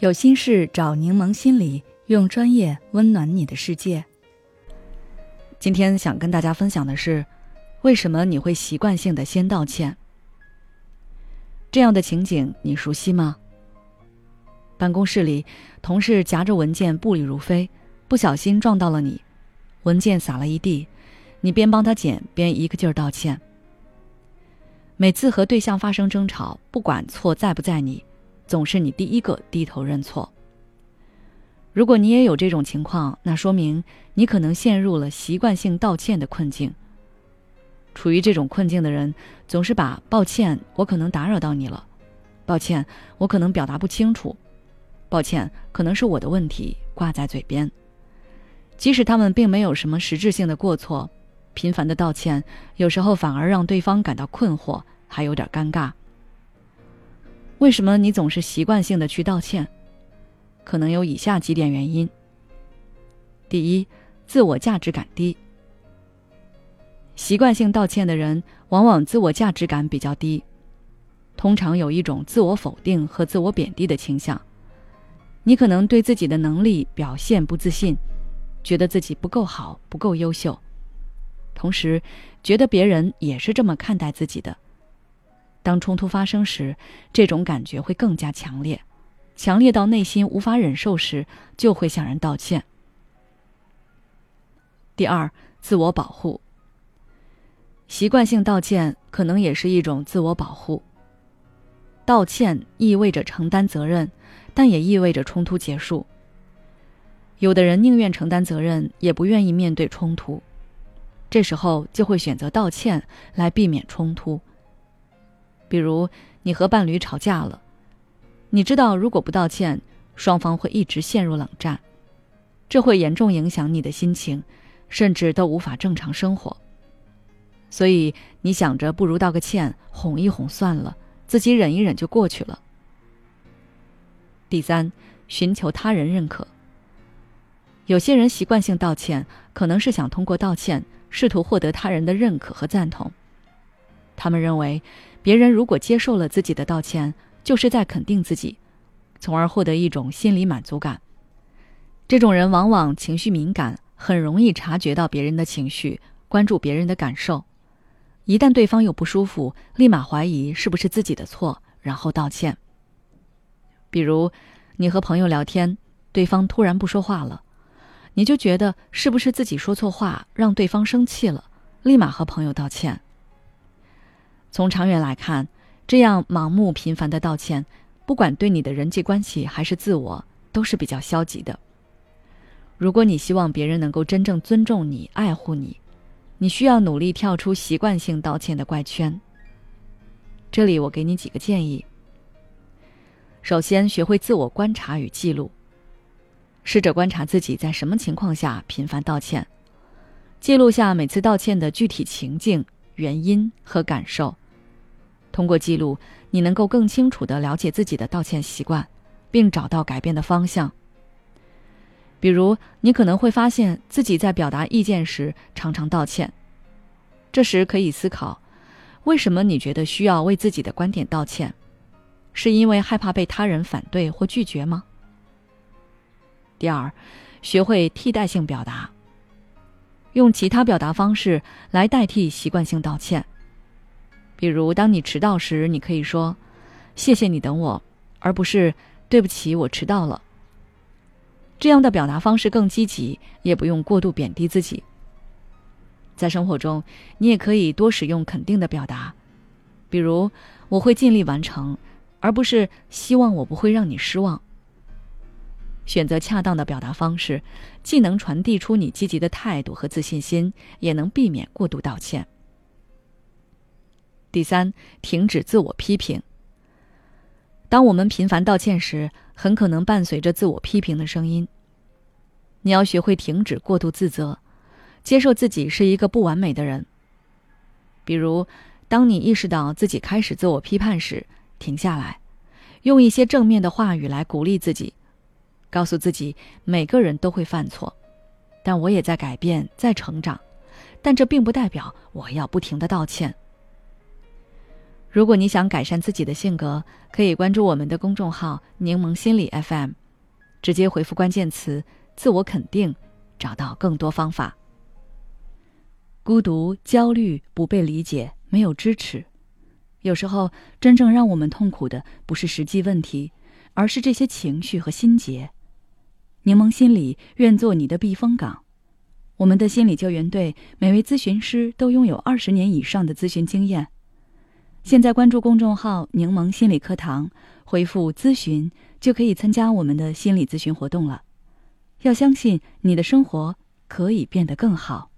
有心事找柠檬心理，用专业温暖你的世界。今天想跟大家分享的是，为什么你会习惯性的先道歉？这样的情景你熟悉吗？办公室里，同事夹着文件步履如飞，不小心撞到了你，文件洒了一地，你边帮他捡边一个劲儿道歉。每次和对象发生争吵，不管错在不在你。总是你第一个低头认错。如果你也有这种情况，那说明你可能陷入了习惯性道歉的困境。处于这种困境的人，总是把“抱歉，我可能打扰到你了”，“抱歉，我可能表达不清楚”，“抱歉，可能是我的问题”挂在嘴边。即使他们并没有什么实质性的过错，频繁的道歉，有时候反而让对方感到困惑，还有点尴尬。为什么你总是习惯性的去道歉？可能有以下几点原因。第一，自我价值感低。习惯性道歉的人，往往自我价值感比较低，通常有一种自我否定和自我贬低的倾向。你可能对自己的能力表现不自信，觉得自己不够好、不够优秀，同时觉得别人也是这么看待自己的。当冲突发生时，这种感觉会更加强烈，强烈到内心无法忍受时，就会向人道歉。第二，自我保护。习惯性道歉可能也是一种自我保护。道歉意味着承担责任，但也意味着冲突结束。有的人宁愿承担责任，也不愿意面对冲突，这时候就会选择道歉来避免冲突。比如，你和伴侣吵架了，你知道如果不道歉，双方会一直陷入冷战，这会严重影响你的心情，甚至都无法正常生活。所以你想着不如道个歉，哄一哄算了，自己忍一忍就过去了。第三，寻求他人认可。有些人习惯性道歉，可能是想通过道歉试图获得他人的认可和赞同，他们认为。别人如果接受了自己的道歉，就是在肯定自己，从而获得一种心理满足感。这种人往往情绪敏感，很容易察觉到别人的情绪，关注别人的感受。一旦对方有不舒服，立马怀疑是不是自己的错，然后道歉。比如，你和朋友聊天，对方突然不说话了，你就觉得是不是自己说错话，让对方生气了，立马和朋友道歉。从长远来看，这样盲目频繁的道歉，不管对你的人际关系还是自我，都是比较消极的。如果你希望别人能够真正尊重你、爱护你，你需要努力跳出习惯性道歉的怪圈。这里我给你几个建议：首先，学会自我观察与记录，试着观察自己在什么情况下频繁道歉，记录下每次道歉的具体情境、原因和感受。通过记录，你能够更清楚的了解自己的道歉习惯，并找到改变的方向。比如，你可能会发现自己在表达意见时常常道歉，这时可以思考：为什么你觉得需要为自己的观点道歉？是因为害怕被他人反对或拒绝吗？第二，学会替代性表达，用其他表达方式来代替习惯性道歉。比如，当你迟到时，你可以说“谢谢你等我”，而不是“对不起，我迟到了”。这样的表达方式更积极，也不用过度贬低自己。在生活中，你也可以多使用肯定的表达，比如“我会尽力完成”，而不是“希望我不会让你失望”。选择恰当的表达方式，既能传递出你积极的态度和自信心，也能避免过度道歉。第三，停止自我批评。当我们频繁道歉时，很可能伴随着自我批评的声音。你要学会停止过度自责，接受自己是一个不完美的人。比如，当你意识到自己开始自我批判时，停下来，用一些正面的话语来鼓励自己，告诉自己每个人都会犯错，但我也在改变，在成长。但这并不代表我要不停的道歉。如果你想改善自己的性格，可以关注我们的公众号“柠檬心理 FM”，直接回复关键词“自我肯定”，找到更多方法。孤独、焦虑、不被理解、没有支持，有时候真正让我们痛苦的不是实际问题，而是这些情绪和心结。柠檬心理愿做你的避风港。我们的心理救援队每位咨询师都拥有二十年以上的咨询经验。现在关注公众号“柠檬心理课堂”，回复“咨询”就可以参加我们的心理咨询活动了。要相信你的生活可以变得更好。